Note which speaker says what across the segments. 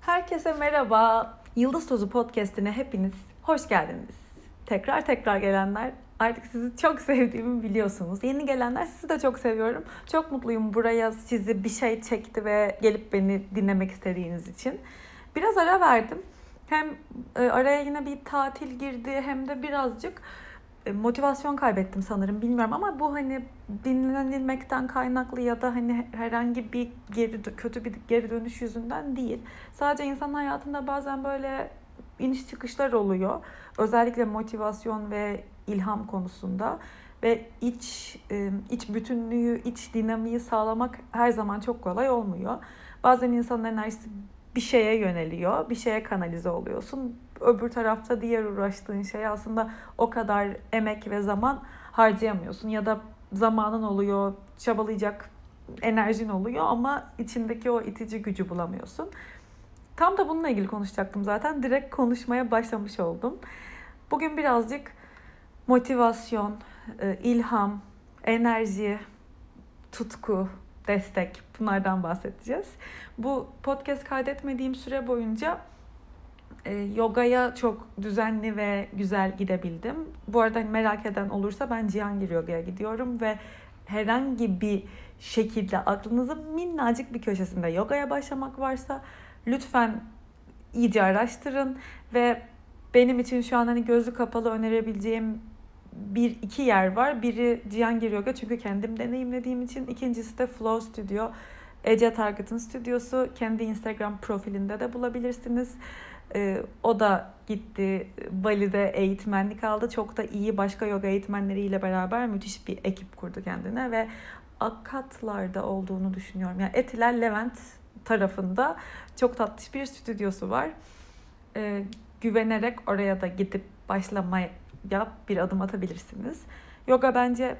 Speaker 1: Herkese merhaba. Yıldız Tozu Podcast'ine hepiniz hoş geldiniz. Tekrar tekrar gelenler artık sizi çok sevdiğimi biliyorsunuz. Yeni gelenler sizi de çok seviyorum. Çok mutluyum buraya sizi bir şey çekti ve gelip beni dinlemek istediğiniz için. Biraz ara verdim. Hem e, araya yine bir tatil girdi hem de birazcık motivasyon kaybettim sanırım bilmiyorum ama bu hani dinlenilmekten kaynaklı ya da hani herhangi bir geri kötü bir geri dönüş yüzünden değil. Sadece insan hayatında bazen böyle iniş çıkışlar oluyor. Özellikle motivasyon ve ilham konusunda ve iç e, iç bütünlüğü, iç dinamiği sağlamak her zaman çok kolay olmuyor. Bazen insanın enerjisi bir şeye yöneliyor, bir şeye kanalize oluyorsun. Öbür tarafta diğer uğraştığın şey aslında o kadar emek ve zaman harcayamıyorsun ya da zamanın oluyor, çabalayacak enerjin oluyor ama içindeki o itici gücü bulamıyorsun. Tam da bununla ilgili konuşacaktım zaten. Direkt konuşmaya başlamış oldum. Bugün birazcık motivasyon, e, ilham, enerji, tutku, destek bunlardan bahsedeceğiz. Bu podcast kaydetmediğim süre boyunca e, yogaya çok düzenli ve güzel gidebildim. Bu arada hani merak eden olursa ben Cihangir Yoga'ya gidiyorum ve herhangi bir şekilde aklınızın minnacık bir köşesinde yogaya başlamak varsa lütfen iyice araştırın ve benim için şu an hani gözü kapalı önerebileceğim bir iki yer var. Biri Cihangir Yoga çünkü kendim deneyimlediğim için. İkincisi de Flow Studio. Ece Target'ın stüdyosu. Kendi Instagram profilinde de bulabilirsiniz. Ee, o da gitti Bali'de eğitmenlik aldı. Çok da iyi başka yoga eğitmenleriyle beraber müthiş bir ekip kurdu kendine ve Akatlar'da olduğunu düşünüyorum. Yani Etiler Levent tarafında çok tatlış bir stüdyosu var. Ee, güvenerek oraya da gidip başlamaya bir adım atabilirsiniz. Yoga bence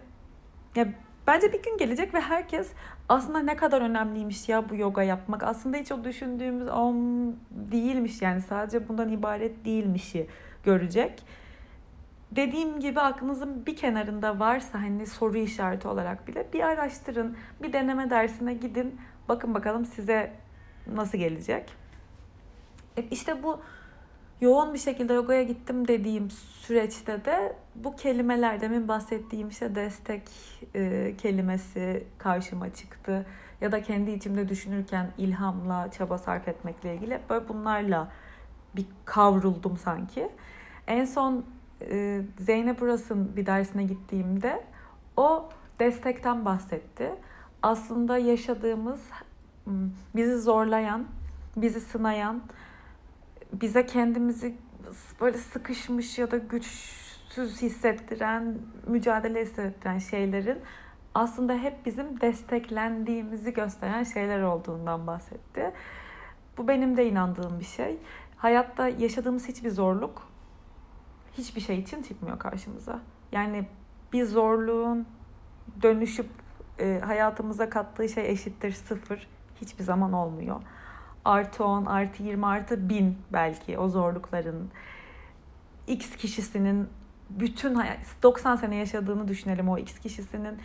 Speaker 1: ya bence bir gün gelecek ve herkes aslında ne kadar önemliymiş ya bu yoga yapmak. Aslında hiç o düşündüğümüz om değilmiş yani sadece bundan ibaret değilmişi görecek. Dediğim gibi aklınızın bir kenarında varsa hani soru işareti olarak bile bir araştırın, bir deneme dersine gidin. Bakın bakalım size nasıl gelecek. E işte bu yoğun bir şekilde yogaya gittim dediğim süreçte de bu kelimeler demin bahsettiğim işte destek e, kelimesi karşıma çıktı. Ya da kendi içimde düşünürken ilhamla çaba sarf etmekle ilgili böyle bunlarla bir kavruldum sanki. En son e, Zeynep Uras'ın bir dersine gittiğimde o destekten bahsetti. Aslında yaşadığımız bizi zorlayan, bizi sınayan, bize kendimizi böyle sıkışmış ya da güçsüz hissettiren, mücadele hissettiren şeylerin aslında hep bizim desteklendiğimizi gösteren şeyler olduğundan bahsetti. Bu benim de inandığım bir şey. Hayatta yaşadığımız hiçbir zorluk hiçbir şey için çıkmıyor karşımıza. Yani bir zorluğun dönüşüp e, hayatımıza kattığı şey eşittir sıfır hiçbir zaman olmuyor artı 10, artı 20, artı 1000 belki o zorlukların X kişisinin bütün hayat 90 sene yaşadığını düşünelim o X kişisinin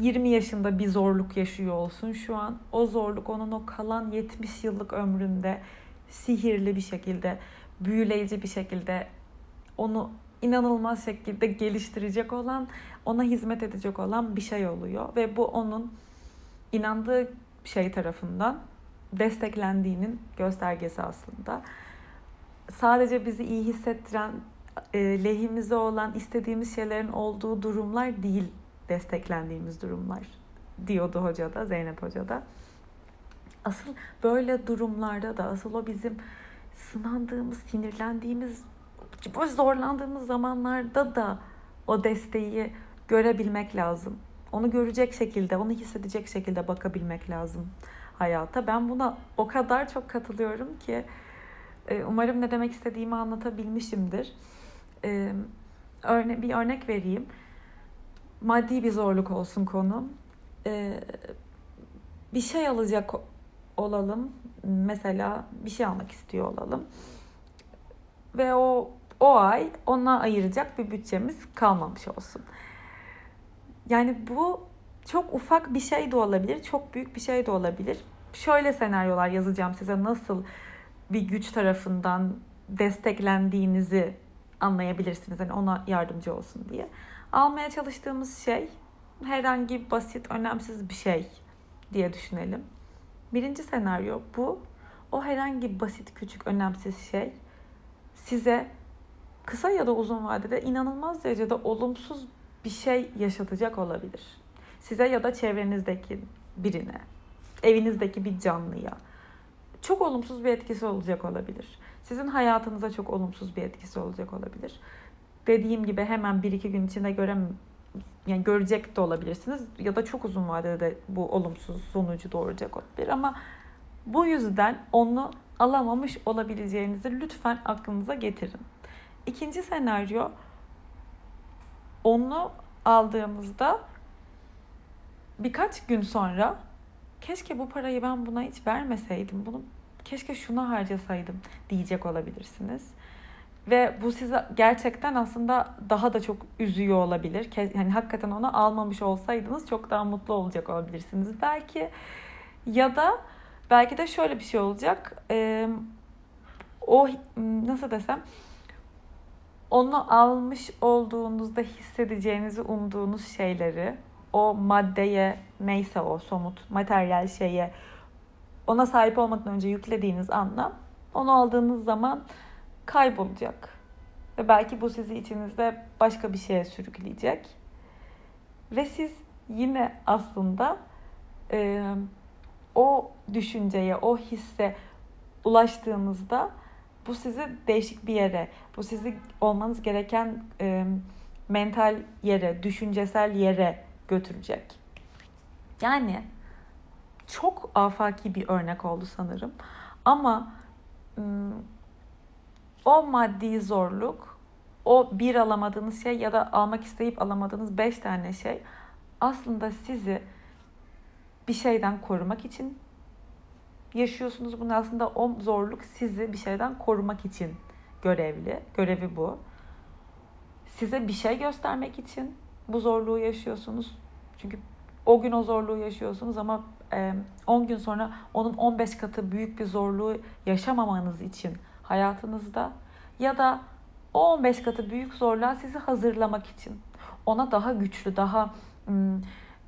Speaker 1: 20 yaşında bir zorluk yaşıyor olsun şu an. O zorluk onun o kalan 70 yıllık ömründe sihirli bir şekilde, büyüleyici bir şekilde onu inanılmaz şekilde geliştirecek olan, ona hizmet edecek olan bir şey oluyor ve bu onun inandığı şey tarafından desteklendiğinin göstergesi aslında. Sadece bizi iyi hissettiren, e, lehimize olan istediğimiz şeylerin olduğu durumlar değil desteklendiğimiz durumlar diyordu hoca da, Zeynep hoca da. Asıl böyle durumlarda da asıl o bizim sınandığımız, sinirlendiğimiz, zorlandığımız zamanlarda da o desteği görebilmek lazım. Onu görecek şekilde, onu hissedecek şekilde bakabilmek lazım hayata. Ben buna o kadar çok katılıyorum ki e, umarım ne demek istediğimi anlatabilmişimdir. E, örne bir örnek vereyim. Maddi bir zorluk olsun konu. E, bir şey alacak olalım. Mesela bir şey almak istiyor olalım. Ve o o ay ona ayıracak bir bütçemiz kalmamış olsun. Yani bu çok ufak bir şey de olabilir, çok büyük bir şey de olabilir. Şöyle senaryolar yazacağım size nasıl bir güç tarafından desteklendiğinizi anlayabilirsiniz. Hani ona yardımcı olsun diye. Almaya çalıştığımız şey herhangi basit, önemsiz bir şey diye düşünelim. Birinci senaryo bu. O herhangi basit, küçük, önemsiz şey size kısa ya da uzun vadede inanılmaz derecede olumsuz bir şey yaşatacak olabilir. Size ya da çevrenizdeki birine, evinizdeki bir canlıya çok olumsuz bir etkisi olacak olabilir. Sizin hayatınıza çok olumsuz bir etkisi olacak olabilir. Dediğim gibi hemen bir iki gün içinde görem yani görecek de olabilirsiniz ya da çok uzun vadede de bu olumsuz sonucu doğuracak olabilir ama bu yüzden onu alamamış olabileceğinizi lütfen aklınıza getirin. İkinci senaryo onu aldığımızda birkaç gün sonra keşke bu parayı ben buna hiç vermeseydim. Bunu keşke şuna harcasaydım diyecek olabilirsiniz. Ve bu sizi gerçekten aslında daha da çok üzüyor olabilir. Yani hakikaten onu almamış olsaydınız çok daha mutlu olacak olabilirsiniz. Belki ya da belki de şöyle bir şey olacak. Ee, o nasıl desem onu almış olduğunuzda hissedeceğinizi umduğunuz şeyleri o maddeye neyse o somut materyal şeye ona sahip olmadan önce yüklediğiniz anlam onu aldığınız zaman kaybolacak. Ve belki bu sizi içinizde başka bir şeye sürükleyecek. Ve siz yine aslında e, o düşünceye, o hisse ulaştığınızda bu sizi değişik bir yere, bu sizi olmanız gereken e, mental yere, düşüncesel yere götürecek. Yani çok afaki bir örnek oldu sanırım. Ama o maddi zorluk, o bir alamadığınız şey ya da almak isteyip alamadığınız beş tane şey aslında sizi bir şeyden korumak için yaşıyorsunuz. Bunu aslında o zorluk sizi bir şeyden korumak için görevli. Görevi bu. Size bir şey göstermek için bu zorluğu yaşıyorsunuz. Çünkü o gün o zorluğu yaşıyorsunuz ama 10 gün sonra onun 15 katı büyük bir zorluğu yaşamamanız için hayatınızda ya da o 15 katı büyük zorluğa sizi hazırlamak için ona daha güçlü, daha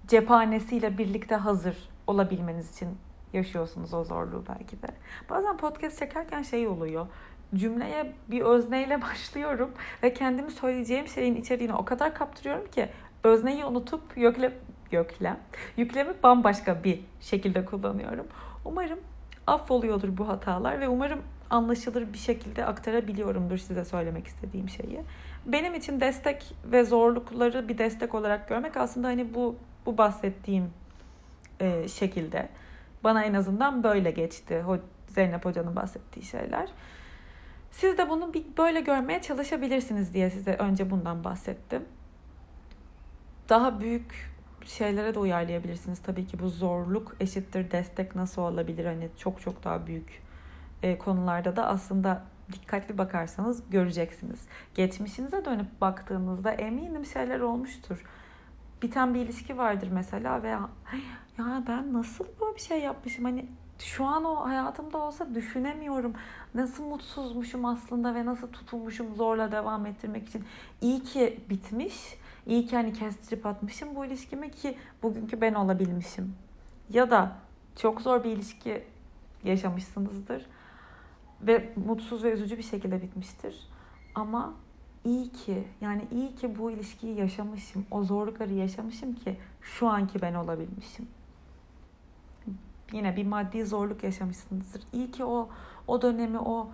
Speaker 1: cephanesiyle birlikte hazır olabilmeniz için yaşıyorsunuz o zorluğu belki de. Bazen podcast çekerken şey oluyor. Cümleye bir özneyle başlıyorum ve kendimi söyleyeceğim şeyin içeriğini o kadar kaptırıyorum ki özneyi unutup yükle, göklem, yüklemi bambaşka bir şekilde kullanıyorum. Umarım affoluyordur bu hatalar ve umarım anlaşılır bir şekilde aktarabiliyorumdur size söylemek istediğim şeyi. Benim için destek ve zorlukları bir destek olarak görmek aslında hani bu bu bahsettiğim e, şekilde bana en azından böyle geçti. Zeynep Hoca'nın bahsettiği şeyler. Siz de bunu bir böyle görmeye çalışabilirsiniz diye size önce bundan bahsettim. Daha büyük şeylere de uyarlayabilirsiniz. Tabii ki bu zorluk eşittir destek nasıl olabilir? Hani çok çok daha büyük e, konularda da aslında dikkatli bakarsanız göreceksiniz. Geçmişinize dönüp baktığınızda eminim şeyler olmuştur. Biten bir ilişki vardır mesela ve ya ben nasıl böyle bir şey yapmışım? Hani şu an o hayatımda olsa düşünemiyorum. Nasıl mutsuzmuşum aslında ve nasıl tutulmuşum zorla devam ettirmek için. İyi ki bitmiş İyi ki hani kestirip atmışım bu ilişkimi ki bugünkü ben olabilmişim. Ya da çok zor bir ilişki yaşamışsınızdır ve mutsuz ve üzücü bir şekilde bitmiştir. Ama iyi ki yani iyi ki bu ilişkiyi yaşamışım. O zorlukları yaşamışım ki şu anki ben olabilmişim. Yine bir maddi zorluk yaşamışsınızdır. İyi ki o o dönemi o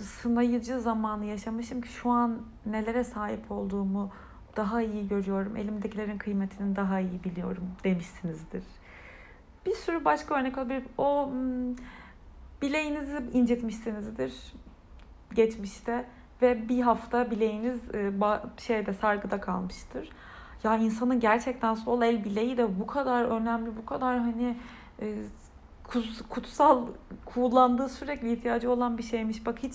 Speaker 1: sınayıcı zamanı yaşamışım ki şu an nelere sahip olduğumu daha iyi görüyorum. Elimdekilerin kıymetini daha iyi biliyorum demişsinizdir. Bir sürü başka örnek olabilir. O bileğinizi incitmişsinizdir geçmişte ve bir hafta bileğiniz e, şeyde sargıda kalmıştır. Ya insanın gerçekten sol el bileği de bu kadar önemli, bu kadar hani e, kutsal kullandığı sürekli ihtiyacı olan bir şeymiş. Bak hiç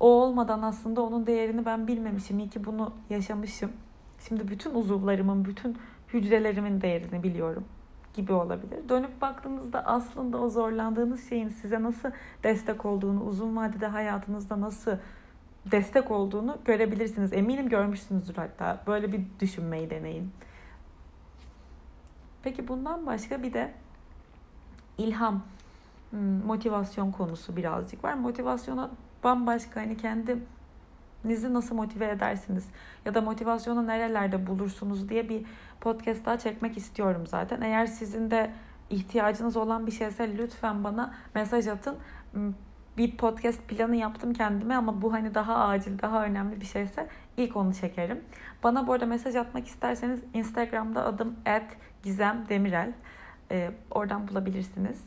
Speaker 1: o olmadan aslında onun değerini ben bilmemişim. İyi ki bunu yaşamışım. Şimdi bütün uzuvlarımın, bütün hücrelerimin değerini biliyorum gibi olabilir. Dönüp baktığınızda aslında o zorlandığınız şeyin size nasıl destek olduğunu, uzun vadede hayatınızda nasıl destek olduğunu görebilirsiniz. Eminim görmüşsünüzdür hatta. Böyle bir düşünmeyi deneyin. Peki bundan başka bir de ilham, hmm, motivasyon konusu birazcık var. Motivasyona bambaşka hani kendinizi nasıl motive edersiniz ya da motivasyonu nerelerde bulursunuz diye bir podcast daha çekmek istiyorum zaten. Eğer sizin de ihtiyacınız olan bir şeyse lütfen bana mesaj atın. Bir podcast planı yaptım kendime ama bu hani daha acil, daha önemli bir şeyse ilk onu çekerim. Bana bu arada mesaj atmak isterseniz Instagram'da adım Gizem Demirel. Ee, oradan bulabilirsiniz.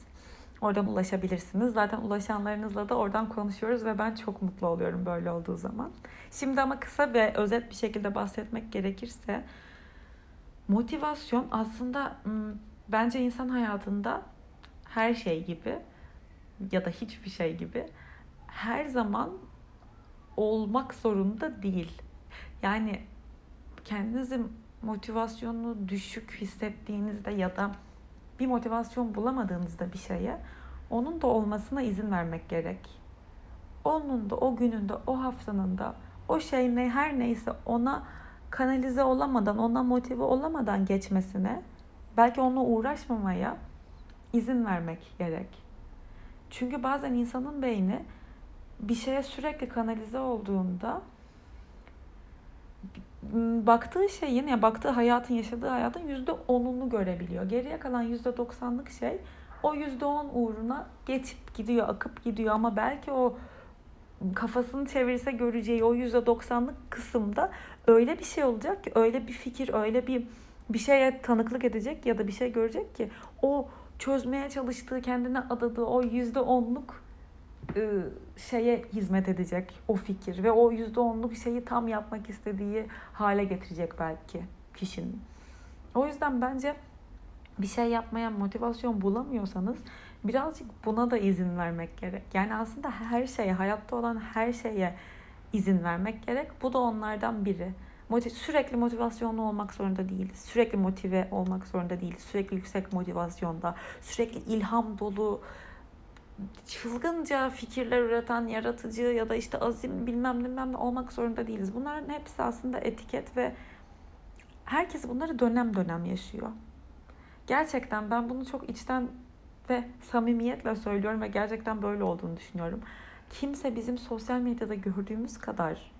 Speaker 1: Oradan ulaşabilirsiniz. Zaten ulaşanlarınızla da oradan konuşuyoruz ve ben çok mutlu oluyorum böyle olduğu zaman. Şimdi ama kısa ve özet bir şekilde bahsetmek gerekirse motivasyon aslında bence insan hayatında her şey gibi ya da hiçbir şey gibi her zaman olmak zorunda değil. Yani kendinizi motivasyonu düşük hissettiğinizde ya da bir motivasyon bulamadığınızda bir şeye onun da olmasına izin vermek gerek. Onun da o gününde, o haftanın da o şey ne her neyse ona kanalize olamadan, ona motive olamadan geçmesine, belki onunla uğraşmamaya izin vermek gerek. Çünkü bazen insanın beyni bir şeye sürekli kanalize olduğunda baktığı şeyin ya baktığı hayatın yaşadığı hayatın yüzde onunu görebiliyor. Geriye kalan yüzde doksanlık şey o yüzde on uğruna geçip gidiyor, akıp gidiyor ama belki o kafasını çevirse göreceği o yüzde doksanlık kısımda öyle bir şey olacak ki öyle bir fikir, öyle bir bir şeye tanıklık edecek ya da bir şey görecek ki o çözmeye çalıştığı, kendine adadığı o yüzde onluk ıı, şeye hizmet edecek o fikir ve o yüzde onluk şeyi tam yapmak istediği hale getirecek belki kişinin. O yüzden bence bir şey yapmaya motivasyon bulamıyorsanız birazcık buna da izin vermek gerek. Yani aslında her şeye, hayatta olan her şeye izin vermek gerek. Bu da onlardan biri. Sürekli motivasyonlu olmak zorunda değil. Sürekli motive olmak zorunda değil. Sürekli yüksek motivasyonda, sürekli ilham dolu, çılgınca fikirler üreten yaratıcı ya da işte azim bilmem bilmem ne olmak zorunda değiliz. Bunların hepsi aslında etiket ve herkes bunları dönem dönem yaşıyor. Gerçekten ben bunu çok içten ve samimiyetle söylüyorum ve gerçekten böyle olduğunu düşünüyorum. Kimse bizim sosyal medyada gördüğümüz kadar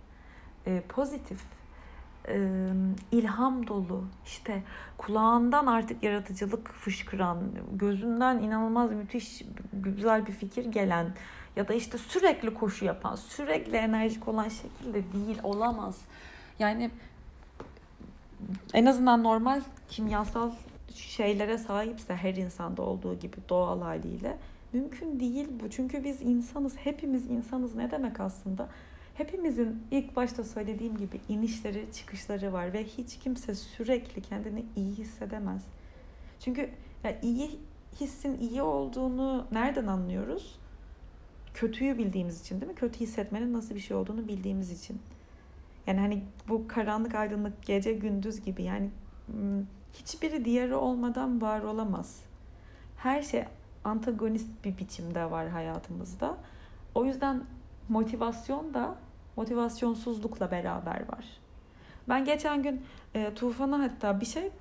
Speaker 1: e, pozitif, ilham dolu, işte kulağından artık yaratıcılık fışkıran, gözünden inanılmaz müthiş güzel bir fikir gelen ya da işte sürekli koşu yapan, sürekli enerjik olan şekilde değil, olamaz. Yani en azından normal kimyasal şeylere sahipse her insanda olduğu gibi doğal haliyle mümkün değil bu. Çünkü biz insanız, hepimiz insanız. Ne demek aslında? Hepimizin ilk başta söylediğim gibi inişleri, çıkışları var ve hiç kimse sürekli kendini iyi hissedemez. Çünkü ya iyi hissin iyi olduğunu nereden anlıyoruz? Kötüyü bildiğimiz için değil mi? Kötü hissetmenin nasıl bir şey olduğunu bildiğimiz için. Yani hani bu karanlık aydınlık gece gündüz gibi yani hiçbiri diğeri olmadan var olamaz. Her şey antagonist bir biçimde var hayatımızda. O yüzden motivasyon da motivasyonsuzlukla beraber var. Ben geçen gün e, Tufan'a hatta bir şey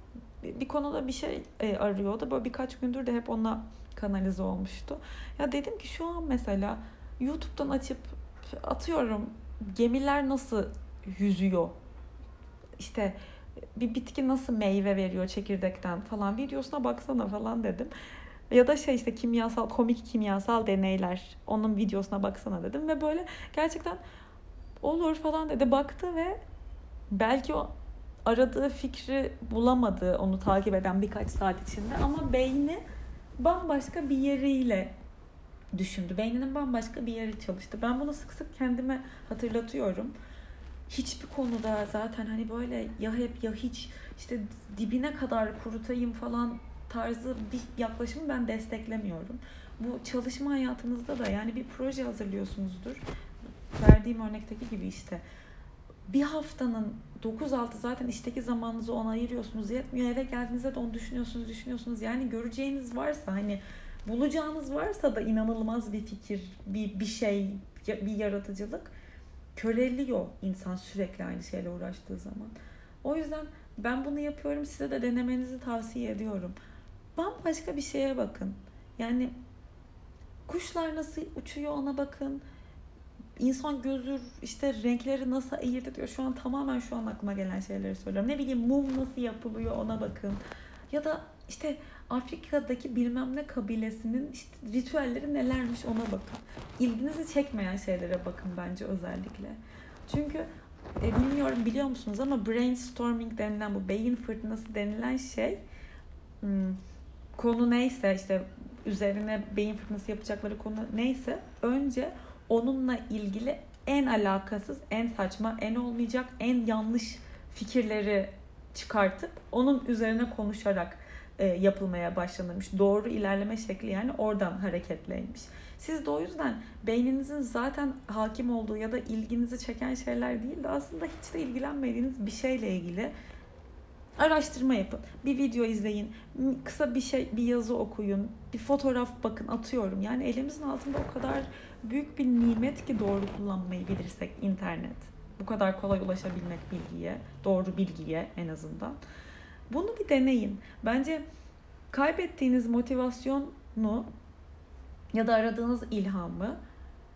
Speaker 1: bir konuda bir şey e, arıyordu. Böyle birkaç gündür de hep ona kanalize olmuştu. Ya dedim ki şu an mesela YouTube'dan açıp atıyorum gemiler nasıl yüzüyor? İşte bir bitki nasıl meyve veriyor çekirdekten falan videosuna baksana falan dedim. Ya da şey işte kimyasal, komik kimyasal deneyler. Onun videosuna baksana dedim. Ve böyle gerçekten olur falan dedi. Baktı ve belki o aradığı fikri bulamadı onu takip eden birkaç saat içinde. Ama beyni bambaşka bir yeriyle düşündü. Beyninin bambaşka bir yeri çalıştı. Ben bunu sık sık kendime hatırlatıyorum. Hiçbir konuda zaten hani böyle ya hep ya hiç işte dibine kadar kurutayım falan tarzı bir yaklaşımı ben desteklemiyorum. Bu çalışma hayatınızda da yani bir proje hazırlıyorsunuzdur. Verdiğim örnekteki gibi işte bir haftanın 9-6 zaten işteki zamanınızı ona ayırıyorsunuz. Yetmiyor eve geldiğinizde de onu düşünüyorsunuz, düşünüyorsunuz. Yani göreceğiniz varsa hani bulacağınız varsa da inanılmaz bir fikir, bir, bir şey, bir yaratıcılık köreliyor insan sürekli aynı şeyle uğraştığı zaman. O yüzden ben bunu yapıyorum. Size de denemenizi tavsiye ediyorum. Bambaşka bir şeye bakın. Yani kuşlar nasıl uçuyor ona bakın. İnsan gözü işte renkleri nasıl ayırt ediyor. Şu an tamamen şu an aklıma gelen şeyleri söylüyorum. Ne bileyim mum nasıl yapılıyor ona bakın. Ya da işte Afrika'daki bilmem ne kabilesinin işte ritüelleri nelermiş ona bakın. İlginizi çekmeyen şeylere bakın bence özellikle. Çünkü e, bilmiyorum biliyor musunuz ama brainstorming denilen bu beyin fırtınası denilen şey hmm, konu neyse işte üzerine beyin fırtınası yapacakları konu neyse önce onunla ilgili en alakasız, en saçma, en olmayacak, en yanlış fikirleri çıkartıp onun üzerine konuşarak e, yapılmaya başlanırmış. Doğru ilerleme şekli yani oradan hareketleymiş. Siz de o yüzden beyninizin zaten hakim olduğu ya da ilginizi çeken şeyler değil de aslında hiç de ilgilenmediğiniz bir şeyle ilgili araştırma yapın. Bir video izleyin. Kısa bir şey, bir yazı okuyun. Bir fotoğraf bakın atıyorum. Yani elimizin altında o kadar büyük bir nimet ki doğru kullanmayı bilirsek internet. Bu kadar kolay ulaşabilmek bilgiye, doğru bilgiye en azından. Bunu bir deneyin. Bence kaybettiğiniz motivasyonu ya da aradığınız ilhamı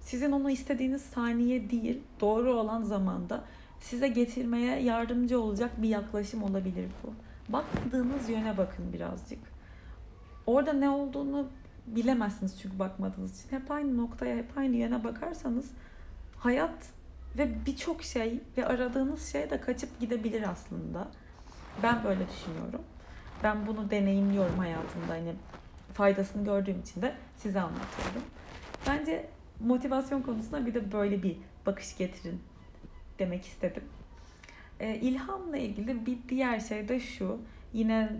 Speaker 1: sizin onu istediğiniz saniye değil, doğru olan zamanda size getirmeye yardımcı olacak bir yaklaşım olabilir bu. Bakmadığınız yöne bakın birazcık. Orada ne olduğunu bilemezsiniz çünkü bakmadığınız için. Hep aynı noktaya, hep aynı yöne bakarsanız hayat ve birçok şey ve aradığınız şey de kaçıp gidebilir aslında. Ben böyle düşünüyorum. Ben bunu deneyimliyorum hayatımda. Hani faydasını gördüğüm için de size anlatıyorum. Bence motivasyon konusunda bir de böyle bir bakış getirin demek istedim. E, ilhamla ilgili bir diğer şey de şu. Yine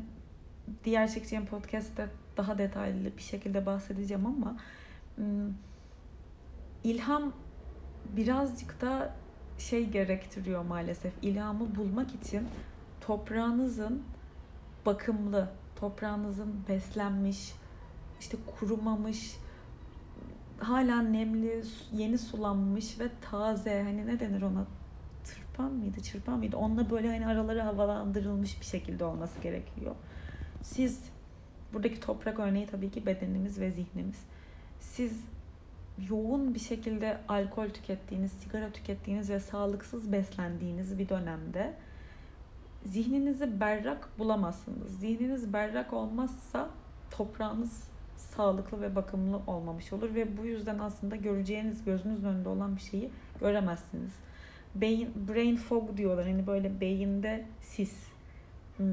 Speaker 1: diğer çekeceğim podcast'te daha detaylı bir şekilde bahsedeceğim ama ilham birazcık da şey gerektiriyor maalesef. İlhamı bulmak için toprağınızın bakımlı, toprağınızın beslenmiş, işte kurumamış, hala nemli, yeni sulanmış ve taze hani ne denir ona tırpan mıydı, çırpan mıydı? Onunla böyle hani araları havalandırılmış bir şekilde olması gerekiyor. Siz buradaki toprak örneği tabii ki bedenimiz ve zihnimiz. Siz yoğun bir şekilde alkol tükettiğiniz, sigara tükettiğiniz ve sağlıksız beslendiğiniz bir dönemde zihninizi berrak bulamazsınız. Zihniniz berrak olmazsa toprağınız sağlıklı ve bakımlı olmamış olur ve bu yüzden aslında göreceğiniz gözünüzün önünde olan bir şeyi göremezsiniz. Beyin, brain fog diyorlar. Hani böyle beyinde sis. Hmm.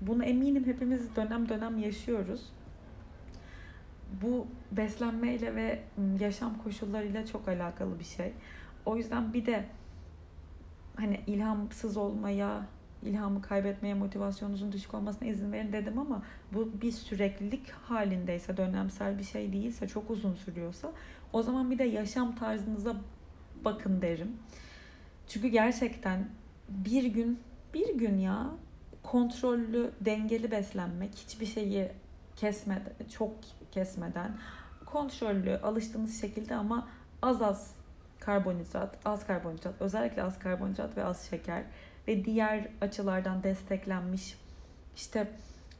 Speaker 1: Bunu eminim hepimiz dönem dönem yaşıyoruz. Bu beslenmeyle ve hmm, yaşam koşullarıyla çok alakalı bir şey. O yüzden bir de hani ilhamsız olmaya, ilhamı kaybetmeye, motivasyonunuzun düşük olmasına izin verin dedim ama bu bir süreklilik halindeyse, dönemsel bir şey değilse, çok uzun sürüyorsa o zaman bir de yaşam tarzınıza bakın derim. Çünkü gerçekten bir gün, bir gün ya kontrollü, dengeli beslenmek, hiçbir şeyi kesmeden, çok kesmeden, kontrollü, alıştığınız şekilde ama az az karbonhidrat, az karbonhidrat, özellikle az karbonhidrat ve az şeker ve diğer açılardan desteklenmiş işte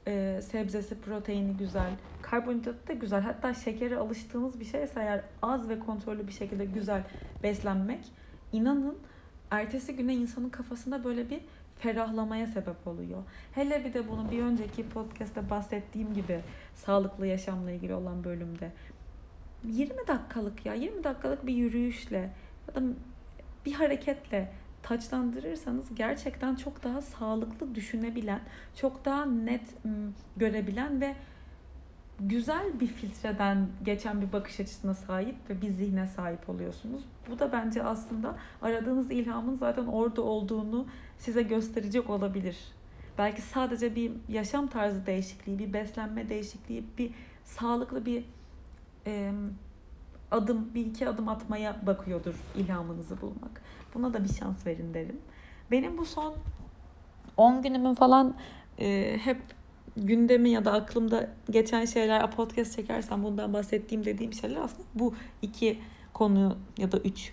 Speaker 1: e, sebzesi, proteini güzel, karbonhidratı da güzel. Hatta şekere alıştığınız bir şeyse eğer az ve kontrollü bir şekilde güzel beslenmek inanın ertesi güne insanın kafasında böyle bir ferahlamaya sebep oluyor. Hele bir de bunu bir önceki podcast'te bahsettiğim gibi sağlıklı yaşamla ilgili olan bölümde 20 dakikalık ya 20 dakikalık bir yürüyüşle ya da bir hareketle taçlandırırsanız gerçekten çok daha sağlıklı düşünebilen, çok daha net görebilen ve güzel bir filtreden geçen bir bakış açısına sahip ve bir zihne sahip oluyorsunuz. Bu da bence aslında aradığınız ilhamın zaten orada olduğunu size gösterecek olabilir. Belki sadece bir yaşam tarzı değişikliği, bir beslenme değişikliği, bir sağlıklı bir e, adım, bir iki adım atmaya bakıyordur ilhamınızı bulmak. Buna da bir şans verin derim. Benim bu son 10 günümün falan e, hep gündemi ya da aklımda geçen şeyler podcast çekersem bundan bahsettiğim dediğim şeyler aslında bu iki konu ya da üç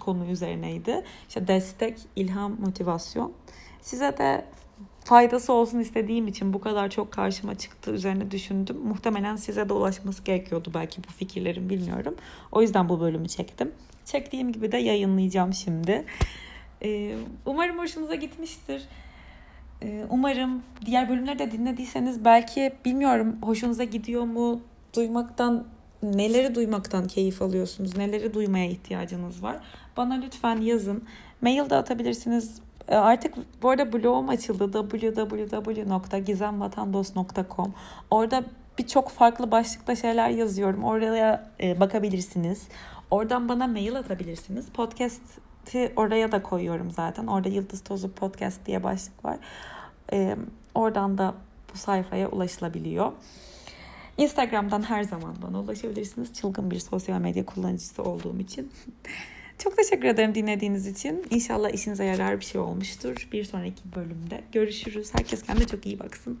Speaker 1: konu üzerineydi. İşte destek, ilham, motivasyon. Size de faydası olsun istediğim için bu kadar çok karşıma çıktı üzerine düşündüm. Muhtemelen size de ulaşması gerekiyordu belki bu fikirlerim bilmiyorum. O yüzden bu bölümü çektim. Çektiğim gibi de yayınlayacağım şimdi. Umarım hoşunuza gitmiştir. Ee, umarım diğer bölümleri de dinlediyseniz belki bilmiyorum hoşunuza gidiyor mu duymaktan neleri duymaktan keyif alıyorsunuz, neleri duymaya ihtiyacınız var. Bana lütfen yazın. Mail de atabilirsiniz. Ee, artık bu arada blogum açıldı www.gizemvatandos.com Orada birçok farklı başlıkta şeyler yazıyorum. Oraya e, bakabilirsiniz. Oradan bana mail atabilirsiniz. Podcast'i oraya da koyuyorum zaten. Orada Yıldız Tozu Podcast diye başlık var. Oradan da bu sayfaya ulaşılabiliyor. Instagram'dan her zaman bana ulaşabilirsiniz. Çılgın bir sosyal medya kullanıcısı olduğum için. Çok teşekkür ederim dinlediğiniz için. İnşallah işinize yarar bir şey olmuştur. Bir sonraki bölümde görüşürüz. Herkes kendine çok iyi baksın.